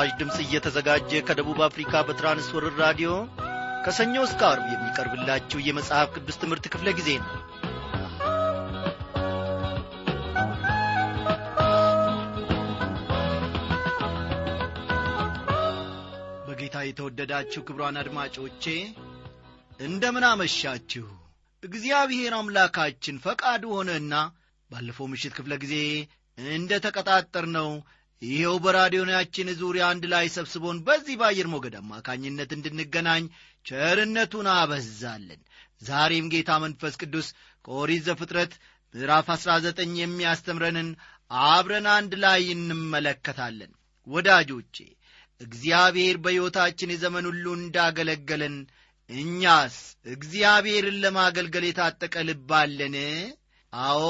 ይህ ምስራች ድምፅ እየተዘጋጀ ከደቡብ አፍሪካ በትራንስወርር ራዲዮ ከሰኞ እስከ አርብ የሚቀርብላችሁ የመጽሐፍ ቅዱስ ትምህርት ክፍለ ጊዜ ነው። በጌታ የተወደዳችሁ ክብሯን አድማጮቼ እንደምን አመሻችሁ? እግዚአብሔር አምላካችን ፈቃዱ ሆነና ባለፈው ምሽት ክፍለ ጊዜ እንደ ተቀጣጠር ነው ይኸው በራዲዮናችን ዙሪያ አንድ ላይ ሰብስቦን በዚህ በአየር ሞገድ አማካኝነት እንድንገናኝ ቸርነቱን አበዛለን ዛሬም ጌታ መንፈስ ቅዱስ ከኦሪት ዘፍጥረት ምዕራፍ አሥራ ዘጠኝ የሚያስተምረንን አብረን አንድ ላይ እንመለከታለን። ወዳጆቼ እግዚአብሔር በሕይወታችን የዘመን ሁሉ እንዳገለገለን እኛስ እግዚአብሔርን ለማገልገል የታጠቀ ልብ አዎ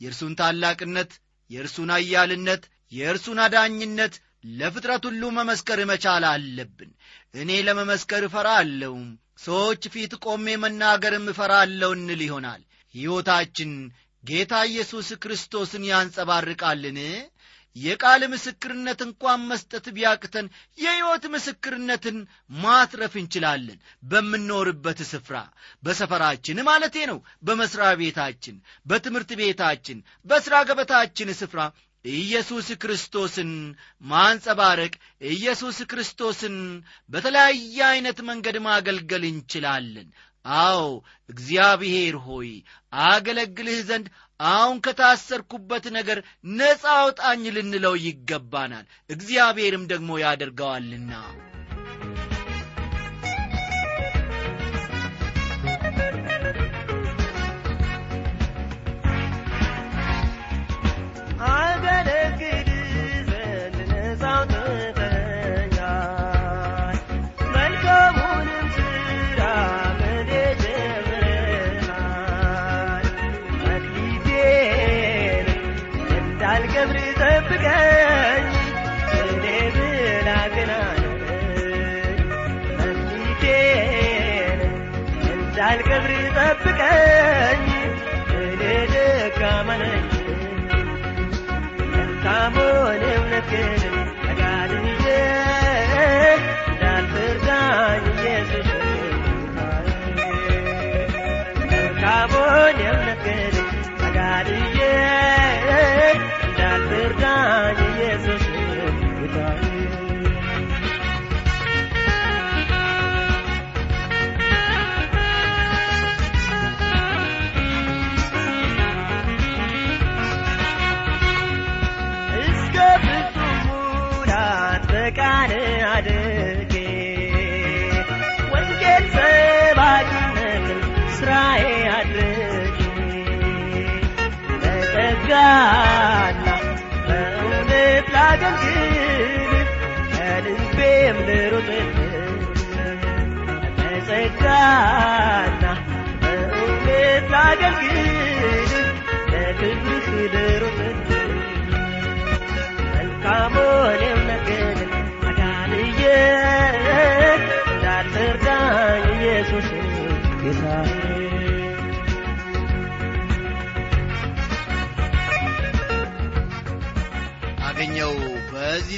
የእርሱን ታላቅነት የእርሱን አያልነት የእርሱን አዳኝነት ለፍጥረት ሁሉ መመስከር መቻል አለብን። እኔ ለመመስከር እፈራለሁ ሰዎች ፊት ቆሜ መናገርም እፈራለሁ እንል ይሆናል። ሕይወታችን ጌታ ኢየሱስ ክርስቶስን ያንጸባርቃልን? የቃል ምስክርነት እንኳን መስጠት ቢያቅተን የሕይወት ምስክርነትን ማትረፍ እንችላለን። በምንኖርበት ስፍራ በሰፈራችን ማለቴ ነው በመሥሪያ ቤታችን በትምህርት ቤታችን በሥራ ገበታችን ስፍራ ኢየሱስ ክርስቶስን ማንጸባረቅ ኢየሱስ ክርስቶስን በተለያየ ዐይነት መንገድ ማገልገል እንችላለን። አዎ እግዚአብሔር ሆይ አገለግልህ ዘንድ አሁን ከታሰርኩበት ነገር ነፃ አውጣኝ ልንለው ይገባናል። እግዚአብሔርም ደግሞ ያደርገዋልና ጠብቀኝ፣ እኔ ደካማ ነኝ። መልካሙን እምነትህን ተጋድዬ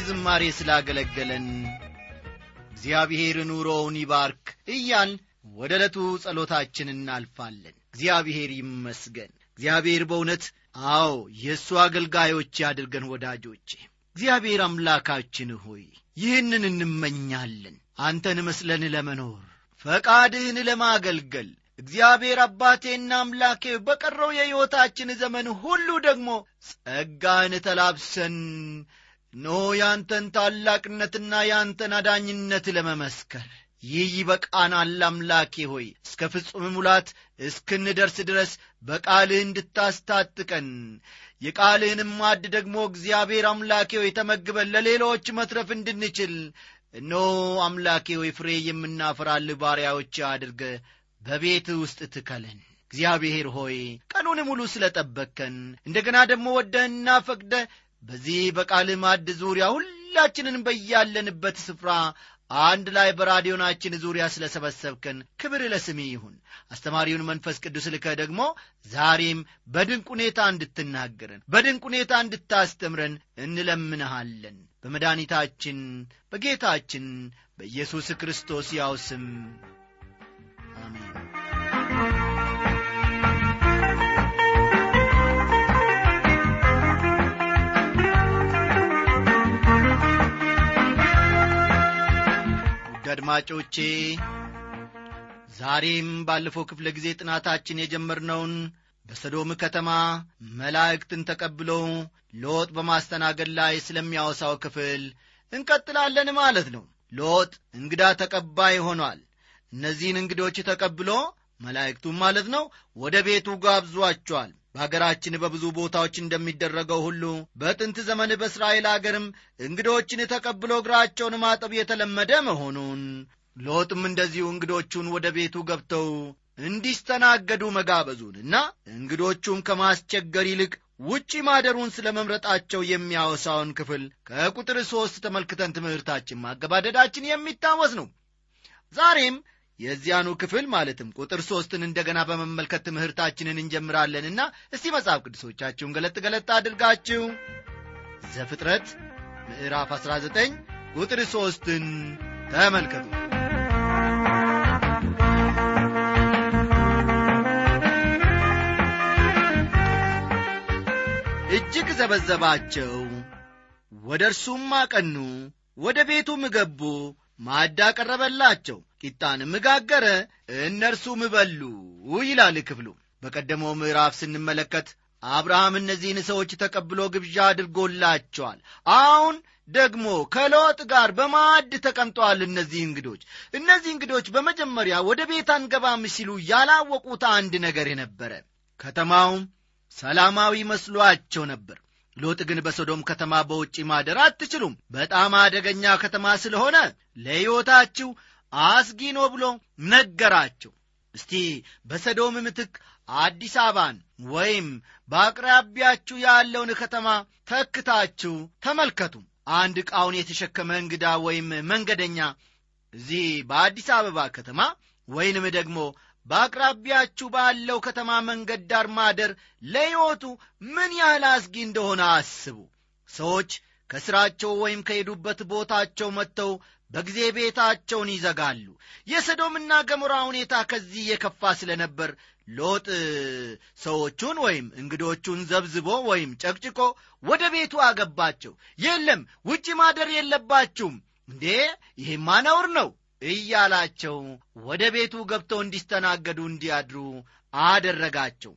ዝማሬ ስላገለገለን እግዚአብሔር ኑሮውን ይባርክ እያል ወደ ዕለቱ ጸሎታችን እናልፋለን። እግዚአብሔር ይመስገን። እግዚአብሔር በእውነት አዎ የእሱ አገልጋዮች ያድርገን ወዳጆቼ። እግዚአብሔር አምላካችን ሆይ ይህንን እንመኛለን። አንተን መስለን ለመኖር ፈቃድህን ለማገልገል እግዚአብሔር አባቴና አምላኬ በቀረው የሕይወታችን ዘመን ሁሉ ደግሞ ጸጋን ተላብሰን ኖ ያንተን ታላቅነትና ያንተን አዳኝነት ለመመስከር። ይህ ይበቃናል አምላኬ ሆይ እስከ ፍጹም ሙላት እስክንደርስ ድረስ በቃልህ እንድታስታጥቀን የቃልህንም ማድ ደግሞ እግዚአብሔር አምላኬ ሆይ ተመግበን ለሌሎች መትረፍ እንድንችል። እኖ አምላኬ ሆይ ፍሬ የምናፈራልህ ባሪያዎች አድርገ በቤት ውስጥ ትከለን። እግዚአብሔር ሆይ ቀኑን ሙሉ ስለ ጠበቅከን እንደገና ደግሞ ወደህና ፈቅደ በዚህ በቃል ማድ ዙሪያ ሁላችንን በያለንበት ስፍራ አንድ ላይ በራዲዮናችን ዙሪያ ስለ ሰበሰብከን ክብር ለስሜ ይሁን። አስተማሪውን መንፈስ ቅዱስ ልከህ ደግሞ ዛሬም በድንቅ ሁኔታ እንድትናገረን በድንቅ ሁኔታ እንድታስተምረን እንለምንሃለን። በመድኃኒታችን በጌታችን በኢየሱስ ክርስቶስ ያው ስም አድማጮቼ ዛሬም ባለፈው ክፍለ ጊዜ ጥናታችን የጀመርነውን በሰዶም ከተማ መላእክትን ተቀብለው ሎጥ በማስተናገድ ላይ ስለሚያወሳው ክፍል እንቀጥላለን ማለት ነው። ሎጥ እንግዳ ተቀባይ ሆኗል። እነዚህን እንግዶች ተቀብሎ መላእክቱም ማለት ነው ወደ ቤቱ ጋብዟቸዋል በአገራችን በብዙ ቦታዎች እንደሚደረገው ሁሉ በጥንት ዘመን በእስራኤል አገርም እንግዶችን ተቀብሎ እግራቸውን ማጠብ የተለመደ መሆኑን ሎጥም እንደዚሁ እንግዶቹን ወደ ቤቱ ገብተው እንዲስተናገዱ መጋበዙንና እንግዶቹም ከማስቸገር ይልቅ ውጪ ማደሩን ስለ መምረጣቸው የሚያወሳውን ክፍል ከቁጥር ሦስት ተመልክተን ትምህርታችን ማገባደዳችን የሚታወስ ነው። ዛሬም የዚያኑ ክፍል ማለትም ቁጥር ሦስትን እንደገና በመመልከት ትምህርታችንን እንጀምራለንና እስቲ መጽሐፍ ቅዱሶቻችሁን ገለጥ ገለጥ አድርጋችሁ ዘፍጥረት ምዕራፍ 19 ቁጥር ሦስትን ተመልከቱ። እጅግ ዘበዘባቸው ወደ እርሱም አቀኑ ወደ ቤቱም ገቡ ማዕድ አቀረበላቸው ቂጣንም ጋገረ እነርሱም በሉ ይላል ክፍሉ። በቀደመው ምዕራፍ ስንመለከት አብርሃም እነዚህን ሰዎች ተቀብሎ ግብዣ አድርጎላቸዋል። አሁን ደግሞ ከሎጥ ጋር በማዕድ ተቀምጠዋል እነዚህ እንግዶች። እነዚህ እንግዶች በመጀመሪያ ወደ ቤት አንገባም ሲሉ ያላወቁት አንድ ነገር የነበረ ከተማውም ሰላማዊ መስሏቸው ነበር ሎጥ ግን በሶዶም ከተማ በውጪ ማደር አትችሉም። በጣም አደገኛ ከተማ ስለሆነ ለሕይወታችሁ አስጊ ነው ብሎ ነገራቸው። እስቲ በሰዶም ምትክ አዲስ አበባን ወይም በአቅራቢያችሁ ያለውን ከተማ ተክታችሁ ተመልከቱ። አንድ ዕቃውን የተሸከመ እንግዳ ወይም መንገደኛ እዚህ በአዲስ አበባ ከተማ ወይንም ደግሞ በአቅራቢያችሁ ባለው ከተማ መንገድ ዳር ማደር ለሕይወቱ ምን ያህል አስጊ እንደሆነ አስቡ። ሰዎች ከሥራቸው ወይም ከሄዱበት ቦታቸው መጥተው በጊዜ ቤታቸውን ይዘጋሉ። የሰዶምና ገሞራ ሁኔታ ከዚህ የከፋ ስለነበር ሎጥ ሰዎቹን ወይም እንግዶቹን ዘብዝቦ ወይም ጨቅጭቆ ወደ ቤቱ አገባቸው። የለም ውጭ ማደር የለባችሁም። እንዴ! ይሄማ ነውር ነው እያላቸው ወደ ቤቱ ገብተው እንዲስተናገዱ እንዲያድሩ አደረጋቸው።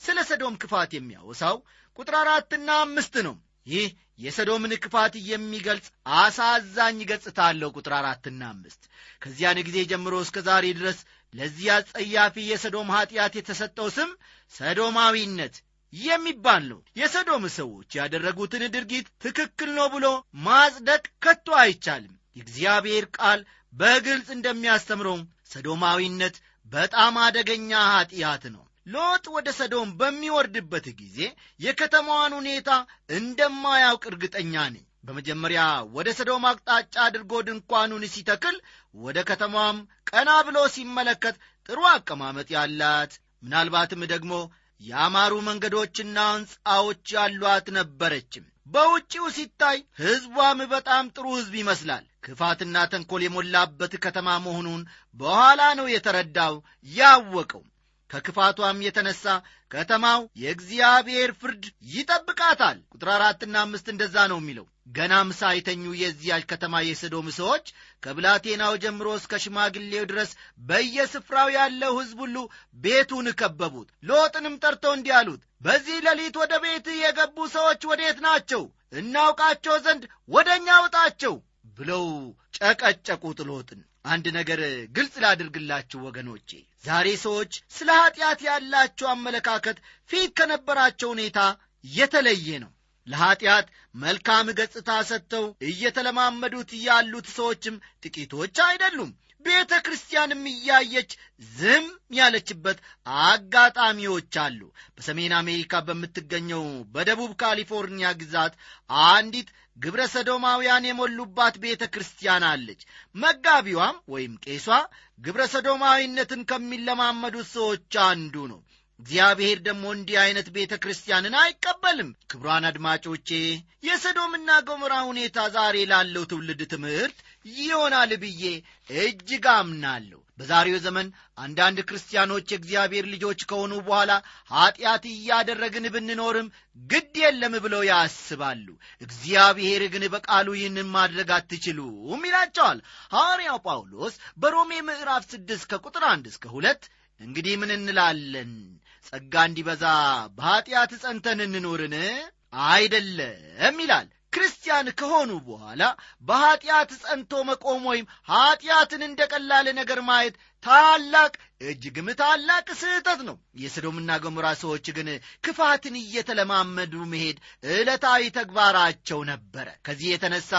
ስለ ሰዶም ክፋት የሚያወሳው ቁጥር አራትና አምስት ነው። ይህ የሰዶምን ክፋት የሚገልጽ አሳዛኝ ገጽታ አለው። ቁጥር አራትና አምስት ከዚያን ጊዜ ጀምሮ እስከ ዛሬ ድረስ ለዚህ አጸያፊ የሰዶም ኀጢአት የተሰጠው ስም ሰዶማዊነት የሚባል ነው። የሰዶም ሰዎች ያደረጉትን ድርጊት ትክክል ነው ብሎ ማጽደቅ ከቶ አይቻልም የእግዚአብሔር ቃል በግልጽ እንደሚያስተምረው ሰዶማዊነት በጣም አደገኛ ኀጢአት ነው። ሎጥ ወደ ሰዶም በሚወርድበት ጊዜ የከተማዋን ሁኔታ እንደማያውቅ እርግጠኛ ነኝ። በመጀመሪያ ወደ ሰዶም አቅጣጫ አድርጎ ድንኳኑን ሲተክል ወደ ከተማዋም ቀና ብሎ ሲመለከት ጥሩ አቀማመጥ ያላት ምናልባትም ደግሞ ያማሩ መንገዶችና ሕንፃዎች ያሏት ነበረችም በውጪው ሲታይ ሕዝቧም በጣም ጥሩ ሕዝብ ይመስላል። ክፋትና ተንኰል የሞላበት ከተማ መሆኑን በኋላ ነው የተረዳው ያወቀው ከክፋቷም የተነሳ ከተማው የእግዚአብሔር ፍርድ ይጠብቃታል። ቁጥር አራትና አምስት እንደዛ ነው የሚለው። ገናም ሳይተኙ የዚያች ከተማ የሰዶም ሰዎች ከብላቴናው ጀምሮ እስከ ሽማግሌው ድረስ በየስፍራው ያለው ሕዝብ ሁሉ ቤቱን ከበቡት። ሎጥንም ጠርተው እንዲህ አሉት በዚህ ሌሊት ወደ ቤት የገቡ ሰዎች ወዴት ናቸው? እናውቃቸው ዘንድ ወደ እኛ ውጣቸው ብለው ጨቀጨቁት ሎጥን አንድ ነገር ግልጽ ላድርግላችሁ ወገኖቼ ዛሬ ሰዎች ስለ ኀጢአት ያላቸው አመለካከት ፊት ከነበራቸው ሁኔታ የተለየ ነው። ለኀጢአት መልካም ገጽታ ሰጥተው እየተለማመዱት ያሉት ሰዎችም ጥቂቶች አይደሉም ቤተ ክርስቲያንም እያየች ዝም ያለችበት አጋጣሚዎች አሉ። በሰሜን አሜሪካ በምትገኘው በደቡብ ካሊፎርኒያ ግዛት አንዲት ግብረ ሰዶማውያን የሞሉባት ቤተ ክርስቲያን አለች። መጋቢዋም ወይም ቄሷ ግብረ ሰዶማዊነትን ከሚለማመዱት ሰዎች አንዱ ነው። እግዚአብሔር ደግሞ እንዲህ ዐይነት ቤተ ክርስቲያንን አይቀበልም። ክብሯን አድማጮቼ የሰዶምና ገሞራ ሁኔታ ዛሬ ላለው ትውልድ ትምህርት ይሆናል ብዬ እጅግ አምናለሁ። በዛሬው ዘመን አንዳንድ ክርስቲያኖች የእግዚአብሔር ልጆች ከሆኑ በኋላ ኀጢአት እያደረግን ብንኖርም ግድ የለም ብለው ያስባሉ። እግዚአብሔር ግን በቃሉ ይህንን ማድረግ አትችሉም ይላቸዋል። ሐዋርያው ጳውሎስ በሮሜ ምዕራፍ ስድስት ከቁጥር አንድ እስከ ሁለት እንግዲህ ምን እንላለን? ጸጋ እንዲበዛ በኀጢአት ጸንተን እንኑርን? አይደለም ይላል ክርስቲያን ከሆኑ በኋላ በኀጢአት ጸንቶ መቆም ወይም ኀጢአትን እንደ ቀላል ነገር ማየት ታላቅ እጅግም ታላቅ ስህተት ነው። የሰዶምና ገሞራ ሰዎች ግን ክፋትን እየተለማመዱ መሄድ ዕለታዊ ተግባራቸው ነበረ። ከዚህ የተነሳ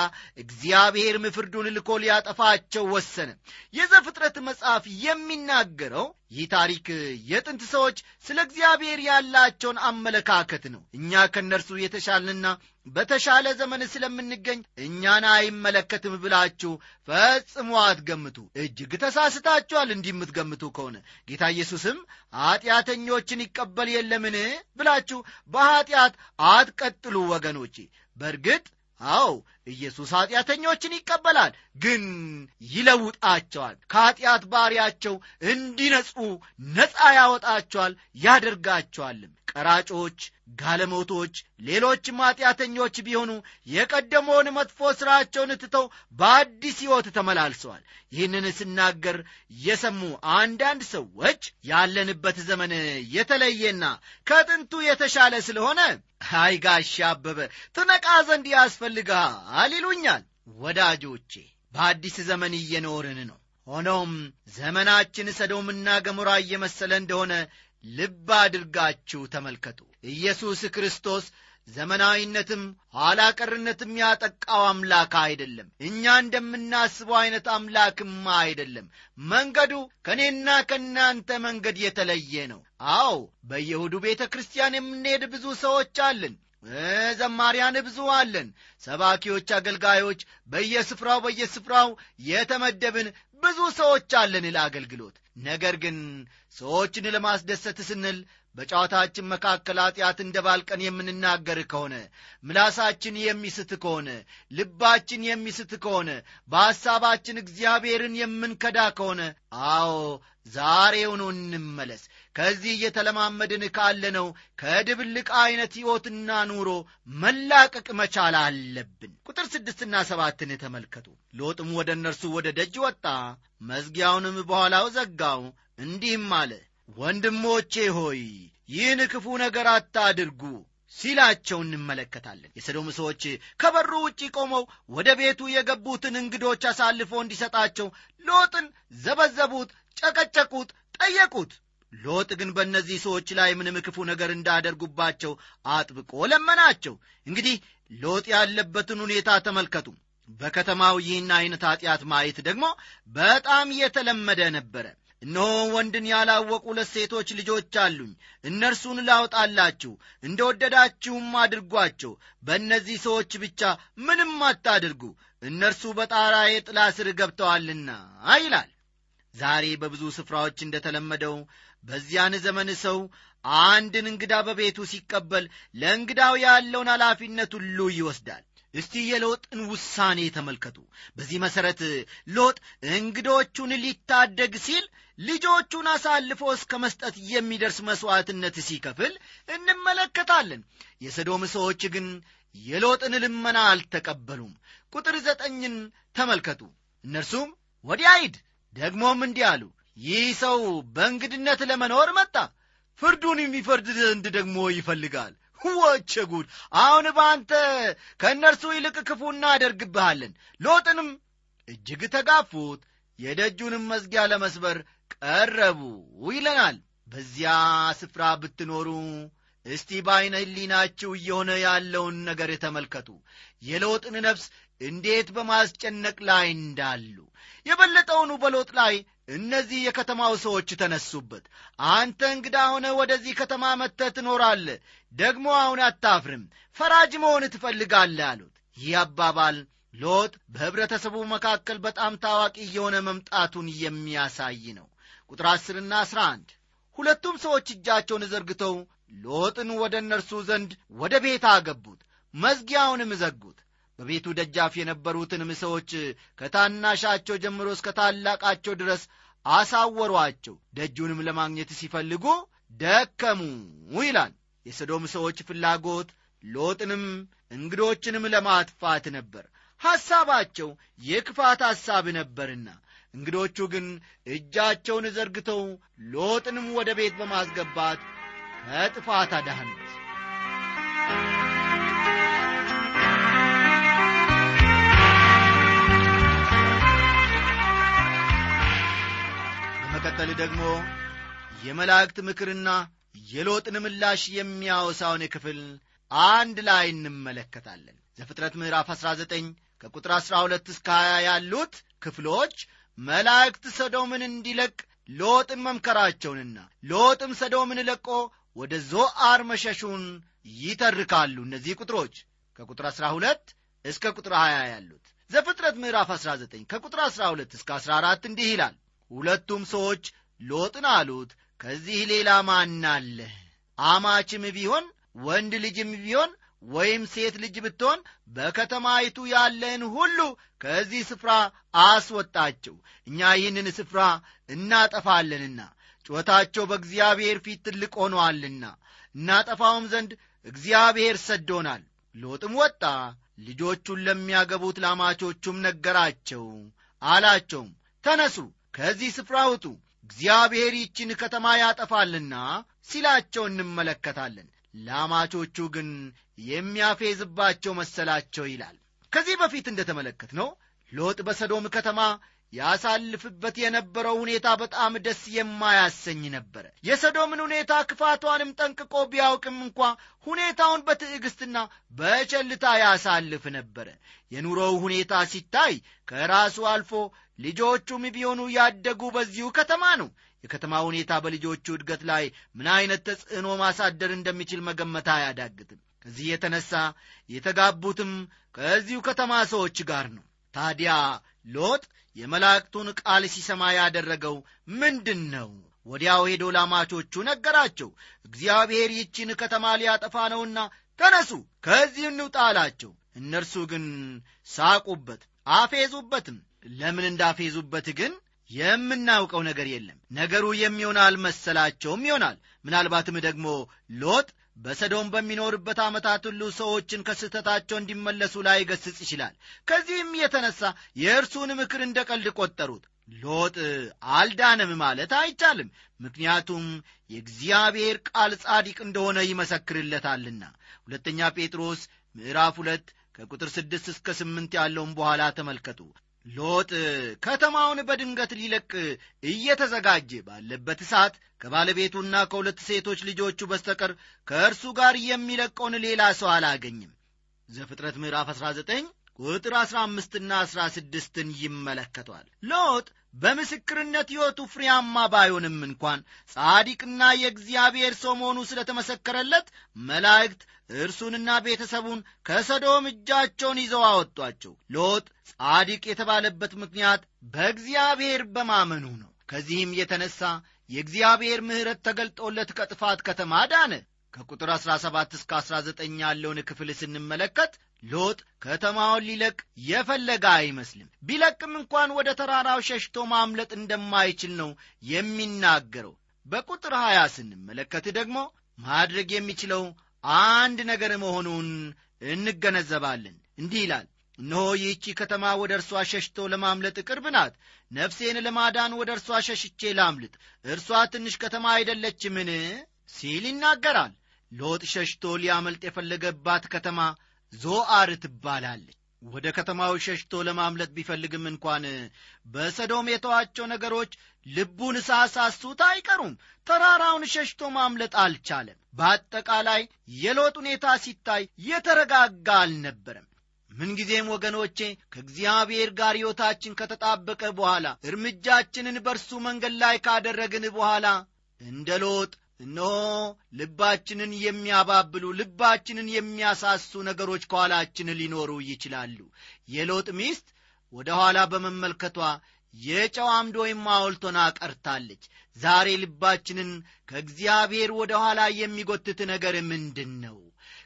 እግዚአብሔርም ፍርዱን ልኮ ሊያጠፋቸው ወሰነ። የዘፍጥረት መጽሐፍ የሚናገረው ይህ ታሪክ የጥንት ሰዎች ስለ እግዚአብሔር ያላቸውን አመለካከት ነው። እኛ ከእነርሱ የተሻልንና በተሻለ ዘመን ስለምንገኝ እኛን አይመለከትም ብላችሁ ፈጽሞ አትገምቱ። እጅግ ተሳስታችኋል እንዲህ የምትገምቱ ከሆነ። ጌታ ኢየሱስም ኀጢአተኞችን ይቀበል የለምን ብላችሁ በኀጢአት አትቀጥሉ ወገኖቼ። በእርግጥ አዎ ኢየሱስ ኀጢአተኞችን ይቀበላል ግን ይለውጣቸዋል። ከኀጢአት ባሪያቸው እንዲነጹ ነፃ ያወጣቸዋል ያደርጋቸዋልም። ቀራጮች ጋለሞቶች ሌሎችም ኀጢአተኞች ቢሆኑ የቀደመውን መጥፎ ሥራቸውን ትተው በአዲስ ሕይወት ተመላልሰዋል። ይህንን ስናገር የሰሙ አንዳንድ ሰዎች ያለንበት ዘመን የተለየና ከጥንቱ የተሻለ ስለሆነ አይ አበበ ትነቃ ዘንድ ያስፈልግሃል ይሉኛል ወዳጆቼ በአዲስ ዘመን እየኖርን ነው። ሆኖም ዘመናችን ሰዶምና ገሞራ እየመሰለ እንደሆነ ልብ አድርጋችሁ ተመልከቱ። ኢየሱስ ክርስቶስ ዘመናዊነትም ኋላቀርነትም ያጠቃው አምላክ አይደለም። እኛ እንደምናስበው ዐይነት አምላክም አይደለም። መንገዱ ከእኔና ከእናንተ መንገድ የተለየ ነው። አዎ በየሁዱ ቤተ ክርስቲያን የምንሄድ ብዙ ሰዎች አለን ዘማሪያን ብዙ አለን። ሰባኪዎች አገልጋዮች በየስፍራው በየስፍራው የተመደብን ብዙ ሰዎች አለን ለአገልግሎት ነገር ግን ሰዎችን ለማስደሰት ስንል በጨዋታችን መካከል ኀጢአት እንደ ባልቀን የምንናገር ከሆነ ምላሳችን የሚስት ከሆነ ልባችን የሚስት ከሆነ በሐሳባችን እግዚአብሔርን የምንከዳ ከሆነ አዎ ዛሬውኑ እንመለስ ከዚህ እየተለማመድን ካለነው ከድብልቅ ዐይነት ሕይወትና ኑሮ መላቀቅ መቻል አለብን። ቁጥር ስድስትና ሰባትን ተመልከቱ። ሎጥም ወደ እነርሱ ወደ ደጅ ወጣ መዝጊያውንም በኋላው ዘጋው እንዲህም አለ ወንድሞቼ ሆይ ይህን ክፉ ነገር አታድርጉ ሲላቸው እንመለከታለን። የሰዶም ሰዎች ከበሩ ውጪ ቆመው ወደ ቤቱ የገቡትን እንግዶች አሳልፎ እንዲሰጣቸው ሎጥን ዘበዘቡት ጨቀጨቁት ጠየቁት ሎጥ ግን በእነዚህ ሰዎች ላይ ምንም ክፉ ነገር እንዳደርጉባቸው አጥብቆ ለመናቸው። እንግዲህ ሎጥ ያለበትን ሁኔታ ተመልከቱ። በከተማው ይህን ዐይነት ኀጢአት ማየት ደግሞ በጣም የተለመደ ነበረ። እነሆ ወንድን ያላወቁ ሁለት ሴቶች ልጆች አሉኝ። እነርሱን ላውጣላችሁ እንደ ወደዳችሁም አድርጓቸው። በእነዚህ ሰዎች ብቻ ምንም አታድርጉ እነርሱ በጣራዬ ጥላ ስር ገብተዋልና ይላል። ዛሬ በብዙ ስፍራዎች እንደ ተለመደው በዚያን ዘመን ሰው አንድን እንግዳ በቤቱ ሲቀበል ለእንግዳው ያለውን ኃላፊነት ሁሉ ይወስዳል። እስቲ የሎጥን ውሳኔ ተመልከቱ። በዚህ መሠረት ሎጥ እንግዶቹን ሊታደግ ሲል ልጆቹን አሳልፎ እስከ መስጠት የሚደርስ መሥዋዕትነት ሲከፍል እንመለከታለን። የሰዶም ሰዎች ግን የሎጥን ልመና አልተቀበሉም። ቁጥር ዘጠኝን ተመልከቱ። እነርሱም ወዲያ ሂድ ደግሞም እንዲህ አሉ ይህ ሰው በእንግድነት ለመኖር መጣ። ፍርዱን የሚፈርድ ዘንድ ደግሞ ይፈልጋል። ወቸ ጉድ! አሁን በአንተ ከእነርሱ ይልቅ ክፉ እናደርግብሃለን። ሎጥንም እጅግ ተጋፉት የደጁንም መዝጊያ ለመስበር ቀረቡ ይለናል። በዚያ ስፍራ ብትኖሩ እስቲ በዐይነ ህሊናችሁ እየሆነ ያለውን ነገር ተመልከቱ። የሎጥን ነፍስ እንዴት በማስጨነቅ ላይ እንዳሉ። የበለጠውኑ በሎጥ ላይ እነዚህ የከተማው ሰዎች ተነሱበት። አንተ እንግዳ ሆነ ወደዚህ ከተማ መጥተህ ትኖራለህ። ደግሞ አሁን አታፍርም። ፈራጅ መሆን ትፈልጋለህ አሉት። ይህ አባባል ሎጥ በኅብረተሰቡ መካከል በጣም ታዋቂ እየሆነ መምጣቱን የሚያሳይ ነው። ቁጥር አስርና አስራ አንድ ሁለቱም ሰዎች እጃቸውን ዘርግተው ሎጥን ወደ እነርሱ ዘንድ ወደ ቤት አገቡት። መዝጊያውንም ዘጉት በቤቱ ደጃፍ የነበሩትንም ሰዎች ከታናሻቸው ጀምሮ እስከ ታላቃቸው ድረስ አሳወሯቸው። ደጁንም ለማግኘት ሲፈልጉ ደከሙ ይላል። የሰዶም ሰዎች ፍላጎት ሎጥንም እንግዶችንም ለማጥፋት ነበር። ሐሳባቸው የክፋት ሐሳብ ነበርና እንግዶቹ ግን እጃቸውን ዘርግተው ሎጥንም ወደ ቤት በማስገባት ከጥፋት አዳኑት በመቀጠል ደግሞ የመላእክት ምክርና የሎጥን ምላሽ የሚያወሳውን ክፍል አንድ ላይ እንመለከታለን። ዘፍጥረት ምዕራፍ 19 ከቁጥር 12 እስከ 20 ያሉት ክፍሎች መላእክት ሰዶምን እንዲለቅ ሎጥን መምከራቸውንና ሎጥም ሰዶምን ለቆ ወደ ዞአር መሸሹን ይተርካሉ። እነዚህ ቁጥሮች ከቁጥር 12 እስከ ቁጥር 20 ያሉት ዘፍጥረት ምዕራፍ 19 ከቁጥር 12 እስከ 14 እንዲህ ይላል ሁለቱም ሰዎች ሎጥን አሉት ከዚህ ሌላ ማን አማችም ቢሆን ወንድ ልጅም ቢሆን ወይም ሴት ልጅ ብትሆን በከተማይቱ ያለን ሁሉ ከዚህ ስፍራ አስወጣቸው። እኛ ይህንን ስፍራ እናጠፋለንና ጩኸታቸው በእግዚአብሔር ፊት ትልቅ ሆኖአልና እናጠፋውም ዘንድ እግዚአብሔር ሰዶናል ሎጥም ወጣ ልጆቹን ለሚያገቡት ላማቾቹም ነገራቸው አላቸውም። ተነሱ ከዚህ ስፍራ ውጡ እግዚአብሔር ይችን ከተማ ያጠፋልና ሲላቸው እንመለከታለን። ላማቾቹ ግን የሚያፌዝባቸው መሰላቸው ይላል። ከዚህ በፊት እንደተመለከት ነው ሎጥ በሰዶም ከተማ ያሳልፍበት የነበረው ሁኔታ በጣም ደስ የማያሰኝ ነበረ የሰዶምን ሁኔታ ክፋቷንም ጠንቅቆ ቢያውቅም እንኳ ሁኔታውን በትዕግስትና በቸልታ ያሳልፍ ነበረ የኑሮው ሁኔታ ሲታይ ከራሱ አልፎ ልጆቹም ቢሆኑ ያደጉ በዚሁ ከተማ ነው። የከተማ ሁኔታ በልጆቹ እድገት ላይ ምን አይነት ተጽዕኖ ማሳደር እንደሚችል መገመት አያዳግትም። ከዚህ የተነሳ የተጋቡትም ከዚሁ ከተማ ሰዎች ጋር ነው። ታዲያ ሎጥ የመላእክቱን ቃል ሲሰማ ያደረገው ምንድን ነው ወዲያው ሄዶ ላማቾቹ ነገራቸው። እግዚአብሔር ይችን ከተማ ሊያጠፋ ነውና ተነሱ ከዚህ እንውጣ አላቸው። እነርሱ ግን ሳቁበት አፌዙበትም ለምን እንዳፌዙበት ግን የምናውቀው ነገር የለም። ነገሩ የሚሆን አልመሰላቸውም ይሆናል። ምናልባትም ደግሞ ሎጥ በሰዶም በሚኖርበት ዓመታት ሁሉ ሰዎችን ከስህተታቸው እንዲመለሱ ላይ ገስጽ ይችላል። ከዚህም የተነሳ የእርሱን ምክር እንደ ቀልድ ቆጠሩት። ሎጥ አልዳነም ማለት አይቻልም። ምክንያቱም የእግዚአብሔር ቃል ጻዲቅ እንደሆነ ይመሰክርለታልና። ሁለተኛ ጴጥሮስ ምዕራፍ ሁለት ከቁጥር ስድስት እስከ ስምንት ያለውን በኋላ ተመልከቱ ሎጥ ከተማውን በድንገት ሊለቅ እየተዘጋጀ ባለበት ሰዓት ከባለቤቱና ከሁለት ሴቶች ልጆቹ በስተቀር ከእርሱ ጋር የሚለቀውን ሌላ ሰው አላገኝም ዘፍጥረት ምዕራፍ 19 ቁጥር 15ና 16ን ይመለከቷል። ሎጥ በምስክርነት ሕይወቱ ፍሬያማ ባይሆንም እንኳን ጻዲቅና የእግዚአብሔር ሰው መሆኑ ስለተመሰከረለት መላእክት እርሱንና ቤተሰቡን ከሰዶም እጃቸውን ይዘው አወጧቸው። ሎጥ ጻዲቅ የተባለበት ምክንያት በእግዚአብሔር በማመኑ ነው። ከዚህም የተነሳ የእግዚአብሔር ምሕረት ተገልጦለት ከጥፋት ከተማ ዳነ ከቁጥር 17 እስከ 19 ያለውን ክፍል ስንመለከት ሎጥ ከተማውን ሊለቅ የፈለገ አይመስልም። ቢለቅም እንኳን ወደ ተራራው ሸሽቶ ማምለጥ እንደማይችል ነው የሚናገረው። በቁጥር 20 ስንመለከት ደግሞ ማድረግ የሚችለው አንድ ነገር መሆኑን እንገነዘባለን። እንዲህ ይላል እነሆ ይህቺ ከተማ ወደ እርሷ ሸሽቶ ለማምለጥ ቅርብ ናት። ነፍሴን ለማዳን ወደ እርሷ ሸሽቼ ላምልጥ። እርሷ ትንሽ ከተማ አይደለችምን ሲል ይናገራል። ሎጥ ሸሽቶ ሊያመልጥ የፈለገባት ከተማ ዞአር ትባላለች። ወደ ከተማው ሸሽቶ ለማምለጥ ቢፈልግም እንኳን በሰዶም የተዋቸው ነገሮች ልቡን ሳሳሱት አይቀሩም። ተራራውን ሸሽቶ ማምለጥ አልቻለም። በአጠቃላይ የሎጥ ሁኔታ ሲታይ የተረጋጋ አልነበረም። ምንጊዜም ወገኖቼ ከእግዚአብሔር ጋር ሕይወታችን ከተጣበቀ በኋላ እርምጃችንን በእርሱ መንገድ ላይ ካደረግን በኋላ እንደ ሎጥ እነሆ ልባችንን የሚያባብሉ ልባችንን የሚያሳሱ ነገሮች ከኋላችን ሊኖሩ ይችላሉ። የሎጥ ሚስት ወደ ኋላ በመመልከቷ የጨው አምድ ወይም ሐውልት ሆና ቀርታለች። ዛሬ ልባችንን ከእግዚአብሔር ወደ ኋላ የሚጎትት ነገር ምንድን ነው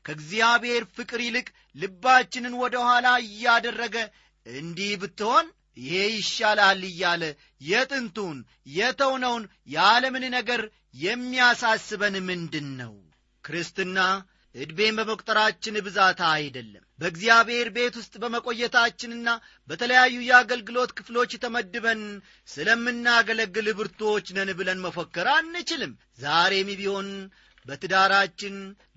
ከእግዚአብሔር ፍቅር ይልቅ ልባችንን ወደ ኋላ እያደረገ እንዲህ ብትሆን ይሄ ይሻላል እያለ የጥንቱን የተውነውን የዓለምን ነገር የሚያሳስበን ምንድን ነው ክርስትና ዕድሜን በመቁጠራችን ብዛት አይደለም። በእግዚአብሔር ቤት ውስጥ በመቆየታችንና በተለያዩ የአገልግሎት ክፍሎች ተመድበን ስለምናገለግል ብርቶች ነን ብለን መፎከር አንችልም። ዛሬም ቢሆን በትዳራችን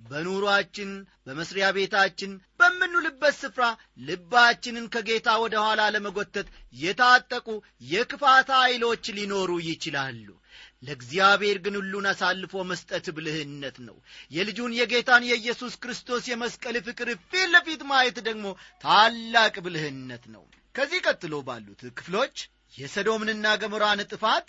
በኑሯችን በመስሪያ ቤታችን በምንውልበት ስፍራ ልባችንን ከጌታ ወደ ኋላ ለመጎተት የታጠቁ የክፋት ኃይሎች ሊኖሩ ይችላሉ ለእግዚአብሔር ግን ሁሉን አሳልፎ መስጠት ብልህነት ነው። የልጁን የጌታን የኢየሱስ ክርስቶስ የመስቀል ፍቅር ፊት ለፊት ማየት ደግሞ ታላቅ ብልህነት ነው። ከዚህ ቀጥሎ ባሉት ክፍሎች የሰዶምንና ገሞራን ጥፋት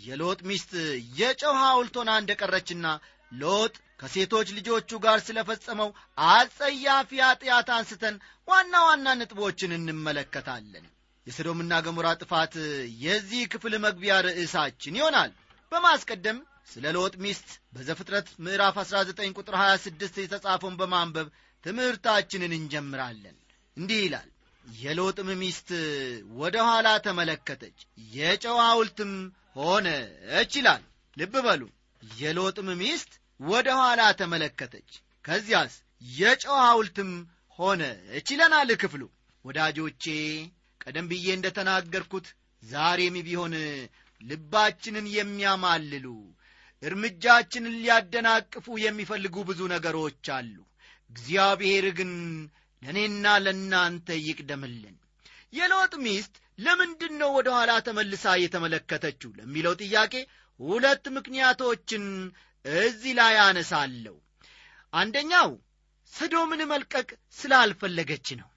የሎጥ ሚስት የጨው ሐውልት ሆና እንደቀረችና ሎጥ ከሴቶች ልጆቹ ጋር ስለ ፈጸመው አጸያፊ ኃጢአት አንስተን ዋና ዋና ነጥቦችን እንመለከታለን። የሰዶምና ገሞራ ጥፋት የዚህ ክፍል መግቢያ ርዕሳችን ይሆናል በማስቀደም ስለ ሎጥ ሚስት በዘፍጥረት ምዕራፍ 19 ቁጥር 26 የተጻፈውን በማንበብ ትምህርታችንን እንጀምራለን። እንዲህ ይላል። የሎጥም ሚስት ወደ ኋላ ተመለከተች የጨው ሐውልትም ሆነች ይላል። ልብ በሉ። የሎጥም ሚስት ወደ ኋላ ተመለከተች ከዚያስ የጨው ሐውልትም ሆነች ይለናል ክፍሉ። ወዳጆቼ ቀደም ብዬ እንደ ተናገርኩት ዛሬም ቢሆን ልባችንን የሚያማልሉ እርምጃችንን ሊያደናቅፉ የሚፈልጉ ብዙ ነገሮች አሉ። እግዚአብሔር ግን ለእኔና ለእናንተ ይቅደምልን። የሎጥ ሚስት ለምንድን ነው ወደ ኋላ ተመልሳ የተመለከተችው ለሚለው ጥያቄ ሁለት ምክንያቶችን እዚህ ላይ አነሳለሁ። አንደኛው ሰዶምን መልቀቅ ስላልፈለገች ነው።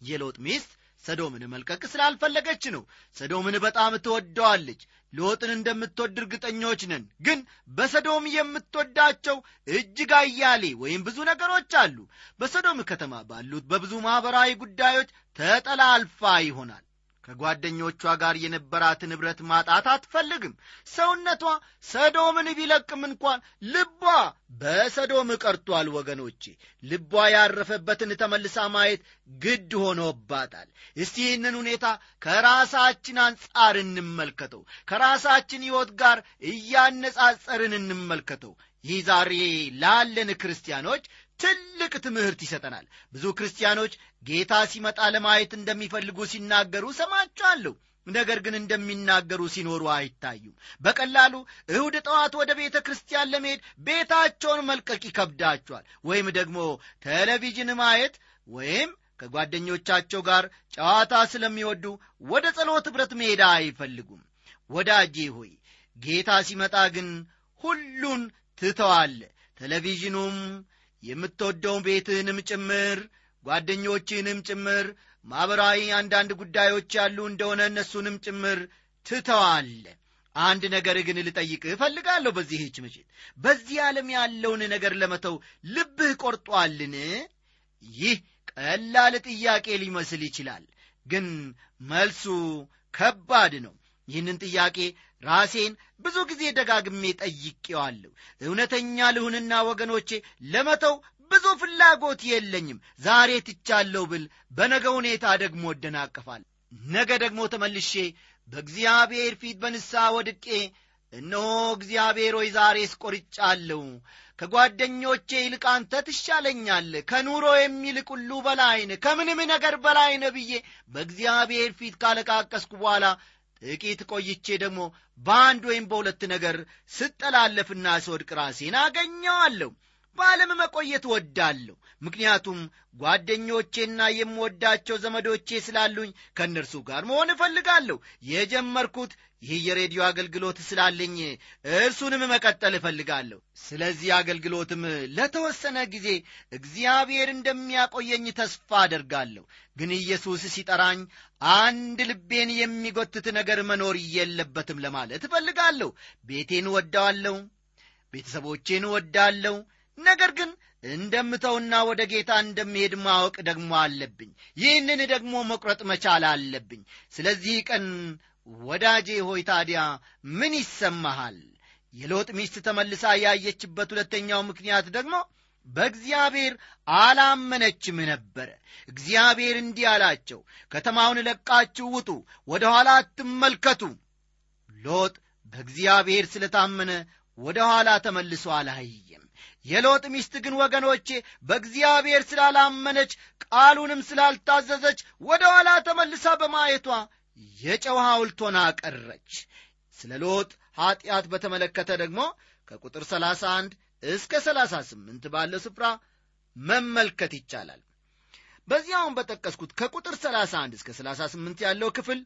የሎጥ ሚስት ሰዶምን መልቀቅ ስላልፈለገች ነው። ሰዶምን በጣም ትወደዋለች። ሎጥን እንደምትወድ እርግጠኞች ነን። ግን በሰዶም የምትወዳቸው እጅግ አያሌ ወይም ብዙ ነገሮች አሉ። በሰዶም ከተማ ባሉት በብዙ ማኅበራዊ ጉዳዮች ተጠላልፋ ይሆናል ከጓደኞቿ ጋር የነበራትን ኅብረት ማጣት አትፈልግም። ሰውነቷ ሰዶምን ቢለቅም እንኳን ልቧ በሰዶም ቀርቷል ወገኖቼ። ልቧ ያረፈበትን ተመልሳ ማየት ግድ ሆኖባታል። እስቲ ይህንን ሁኔታ ከራሳችን አንጻር እንመልከተው። ከራሳችን ሕይወት ጋር እያነጻጸርን እንመልከተው። ይህ ዛሬ ላለን ክርስቲያኖች ትልቅ ትምህርት ይሰጠናል። ብዙ ክርስቲያኖች ጌታ ሲመጣ ለማየት እንደሚፈልጉ ሲናገሩ ሰማቸዋለሁ ነገር ግን እንደሚናገሩ ሲኖሩ አይታዩም። በቀላሉ እሁድ ጠዋት ወደ ቤተ ክርስቲያን ለመሄድ ቤታቸውን መልቀቅ ይከብዳቸዋል። ወይም ደግሞ ቴሌቪዥን ማየት ወይም ከጓደኞቻቸው ጋር ጨዋታ ስለሚወዱ ወደ ጸሎት ኅብረት መሄድ አይፈልጉም። ወዳጄ ሆይ ጌታ ሲመጣ ግን ሁሉን ትተዋለ ቴሌቪዥኑም የምትወደውን ቤትህንም ጭምር ጓደኞችህንም ጭምር ማኅበራዊ አንዳንድ ጉዳዮች ያሉ እንደሆነ እነሱንም ጭምር ትተዋለ አንድ ነገር ግን ልጠይቅህ እፈልጋለሁ በዚህች ምሽት። በዚህ ዓለም ያለውን ነገር ለመተው ልብህ ቆርጧልን? ይህ ቀላል ጥያቄ ሊመስል ይችላል ግን መልሱ ከባድ ነው ይህንን ጥያቄ ራሴን ብዙ ጊዜ ደጋግሜ ጠይቄዋለሁ። እውነተኛ ልሁንና ወገኖቼ ለመተው ብዙ ፍላጎት የለኝም። ዛሬ ትቻለሁ ብል በነገ ሁኔታ ደግሞ እደናቀፋል። ነገ ደግሞ ተመልሼ በእግዚአብሔር ፊት በንስሐ ወድቄ እነሆ እግዚአብሔር ሆይ ዛሬ ስቆርጫለሁ። ከጓደኞቼ ይልቅ አንተ ትሻለኛል። ከኑሮ የሚልቅ ሁሉ በላይን ከምንም ነገር በላይነ ብዬ በእግዚአብሔር ፊት ካለቃቀስኩ በኋላ ጥቂት ቆይቼ ደግሞ በአንድ ወይም በሁለት ነገር ስጠላለፍና ስወድቅ ራሴን አገኘዋለሁ በዓለም መቆየት እወዳለሁ። ምክንያቱም ጓደኞቼና የምወዳቸው ዘመዶቼ ስላሉኝ ከእነርሱ ጋር መሆን እፈልጋለሁ። የጀመርኩት ይህ የሬዲዮ አገልግሎት ስላለኝ እርሱንም መቀጠል እፈልጋለሁ። ስለዚህ አገልግሎትም ለተወሰነ ጊዜ እግዚአብሔር እንደሚያቆየኝ ተስፋ አደርጋለሁ። ግን ኢየሱስ ሲጠራኝ አንድ ልቤን የሚጎትት ነገር መኖር የለበትም ለማለት እፈልጋለሁ። ቤቴን ወደዋለሁ ቤተሰቦቼን እወዳለሁ ነገር ግን እንደምተውና ወደ ጌታ እንደምሄድ ማወቅ ደግሞ አለብኝ። ይህንን ደግሞ መቁረጥ መቻል አለብኝ። ስለዚህ ቀን ወዳጄ ሆይ ታዲያ ምን ይሰማሃል? የሎጥ ሚስት ተመልሳ ያየችበት ሁለተኛው ምክንያት ደግሞ በእግዚአብሔር አላመነችም ነበረ እግዚአብሔር እንዲህ አላቸው ከተማውን ለቃችሁ ውጡ ወደ ኋላ አትመልከቱ። ሎጥ በእግዚአብሔር ስለታመነ ወደ ኋላ ተመልሶ አላየም የሎጥ ሚስት ግን ወገኖቼ በእግዚአብሔር ስላላመነች ቃሉንም ስላልታዘዘች ወደ ኋላ ተመልሳ በማየቷ የጨው ሐውልት ሆና ቀረች። ስለ ሎጥ ኀጢአት በተመለከተ ደግሞ ከቁጥር 31 እስከ 38 ባለው ስፍራ መመልከት ይቻላል። በዚያውን በጠቀስኩት ከቁጥር 31 እስከ 38 ያለው ክፍል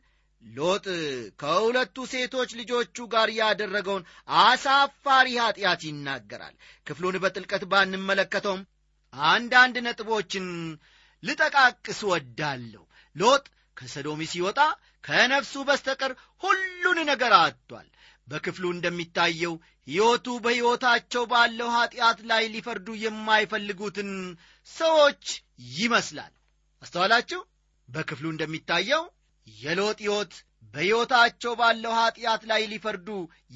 ሎጥ ከሁለቱ ሴቶች ልጆቹ ጋር ያደረገውን አሳፋሪ ኀጢአት ይናገራል። ክፍሉን በጥልቀት ባንመለከተውም አንዳንድ ነጥቦችን ልጠቃቅስ ወዳለሁ። ሎጥ ከሰዶሚ ሲወጣ ከነፍሱ በስተቀር ሁሉን ነገር አጥቷል። በክፍሉ እንደሚታየው ሕይወቱ በሕይወታቸው ባለው ኀጢአት ላይ ሊፈርዱ የማይፈልጉትን ሰዎች ይመስላል። አስተዋላችሁ? በክፍሉ እንደሚታየው የሎጥ ሕይወት በሕይወታቸው ባለው ኀጢአት ላይ ሊፈርዱ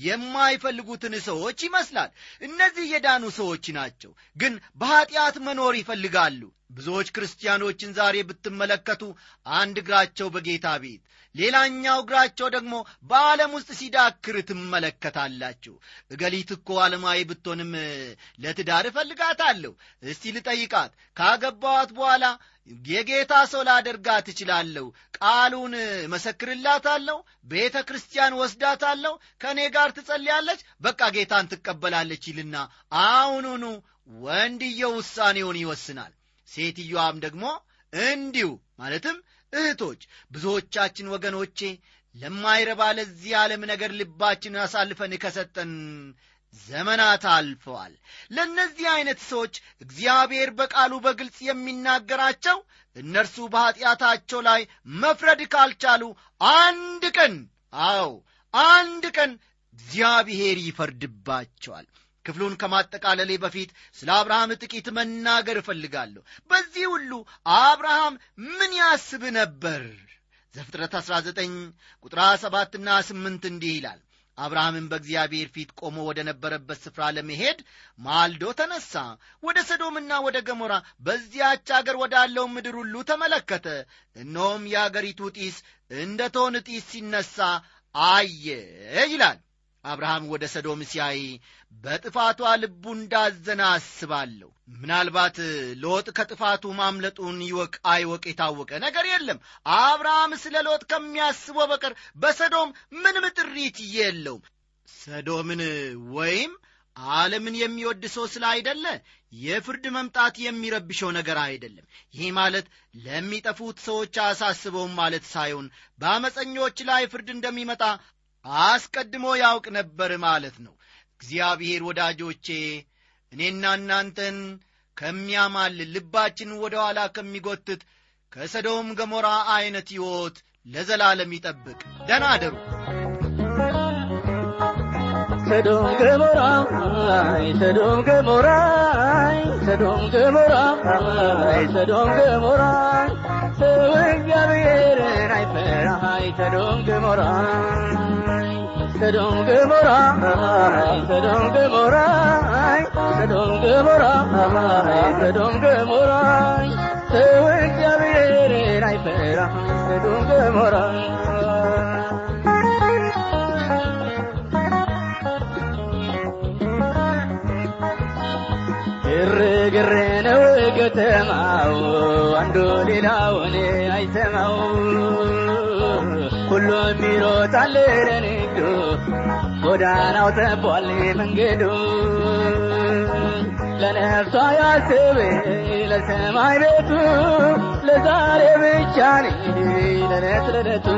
የማይፈልጉትን ሰዎች ይመስላል። እነዚህ የዳኑ ሰዎች ናቸው ግን በኀጢአት መኖር ይፈልጋሉ ብዙዎች ክርስቲያኖችን ዛሬ ብትመለከቱ አንድ እግራቸው በጌታ ቤት ሌላኛው እግራቸው ደግሞ በዓለም ውስጥ ሲዳክር ትመለከታላችሁ። እገሊት እኮ ዓለማዊ ብትሆንም ለትዳር እፈልጋታለሁ። እስቲ ልጠይቃት ካገባዋት በኋላ የጌታ ሰው ላደርጋት እችላለሁ? ቃሉን መሰክርላታለሁ ቤተ ክርስቲያን ወስዳታለሁ? ከእኔ ጋር ትጸልያለች? በቃ ጌታን ትቀበላለች ይልና አሁኑኑ ወንድየው ውሳኔውን ይወስናል ሴትዮዋም ደግሞ እንዲሁ ማለትም እህቶች ብዙዎቻችን ወገኖቼ ለማይረባ ለዚህ ዓለም ነገር ልባችን አሳልፈን ከሰጠን ዘመናት አልፈዋል። ለእነዚህ ዐይነት ሰዎች እግዚአብሔር በቃሉ በግልጽ የሚናገራቸው እነርሱ በኀጢአታቸው ላይ መፍረድ ካልቻሉ አንድ ቀን አዎ አንድ ቀን እግዚአብሔር ይፈርድባቸዋል ክፍሉን ከማጠቃለሌ በፊት ስለ አብርሃም ጥቂት መናገር እፈልጋለሁ። በዚህ ሁሉ አብርሃም ምን ያስብ ነበር? ዘፍጥረት 19 ቁጥር 7ና 8 እንዲህ ይላል። አብርሃምም በእግዚአብሔር ፊት ቆሞ ወደ ነበረበት ስፍራ ለመሄድ ማልዶ ተነሳ ወደ ሰዶምና ወደ ገሞራ በዚያች አገር ወዳለው ምድር ሁሉ ተመለከተ። እነሆም የአገሪቱ ጢስ እንደ ቶን ጢስ ሲነሳ አየ ይላል አብርሃም ወደ ሰዶም ሲያይ በጥፋቷ ልቡ እንዳዘነ አስባለሁ። ምናልባት ሎጥ ከጥፋቱ ማምለጡን ይወቅ አይወቅ የታወቀ ነገር የለም። አብርሃም ስለ ሎጥ ከሚያስበው በቀር በሰዶም ምንም ጥሪት የለውም። ሰዶምን ወይም ዓለምን የሚወድ ሰው ስለ አይደለ የፍርድ መምጣት የሚረብሸው ነገር አይደለም። ይህ ማለት ለሚጠፉት ሰዎች አያሳስበውም ማለት ሳይሆን በአመፀኞች ላይ ፍርድ እንደሚመጣ አስቀድሞ ያውቅ ነበር ማለት ነው። እግዚአብሔር ወዳጆቼ እኔና እናንተን ከሚያማል ልባችንን ወደ ኋላ ከሚጎትት ከሰዶም ገሞራ ዐይነት ሕይወት ለዘላለም ይጠብቅ። ደና አደሩ ሰዶም ገሞራ ሰዶም ገሞራ ሰዶም ገሞራ ሰዶም ገሞራ ሰው እግዚአብሔርን አይፈራ ሰዶም ገሞራ ሰዶም ገሞራ ሰዶም ገሞራ ሰዶም ገሞራ ሰዶም ገሞራ ሰው እግዚአብሔርን አይፈራ ሰዶም ገሞራ ግርግር ነው ከተማው አንዱ ሌላውን አይሰማው። ሁሉም ይሮጣል ለንግዱ ጎዳናው ተቧል መንገዱ። ለነፍሷ ያስብ ለሰማይ ቤቱ ለዛሬ ብቻ ለዕለት ለዕለቱ።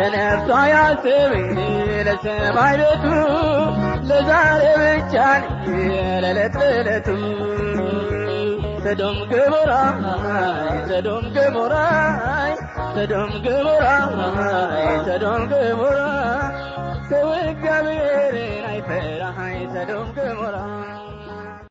ለነፍሷ ያስብ ለሰማይ ቤቱ ለዛሬ ብቻ ለዕለት ለዕለቱ ሰዶም ገሞራ ሰዶም ገሞራ ሰዶም ገሞራ ሰዶም ገሞራ ሰው እግዚአብሔርን አይፈራ ሰዶም ገሞራ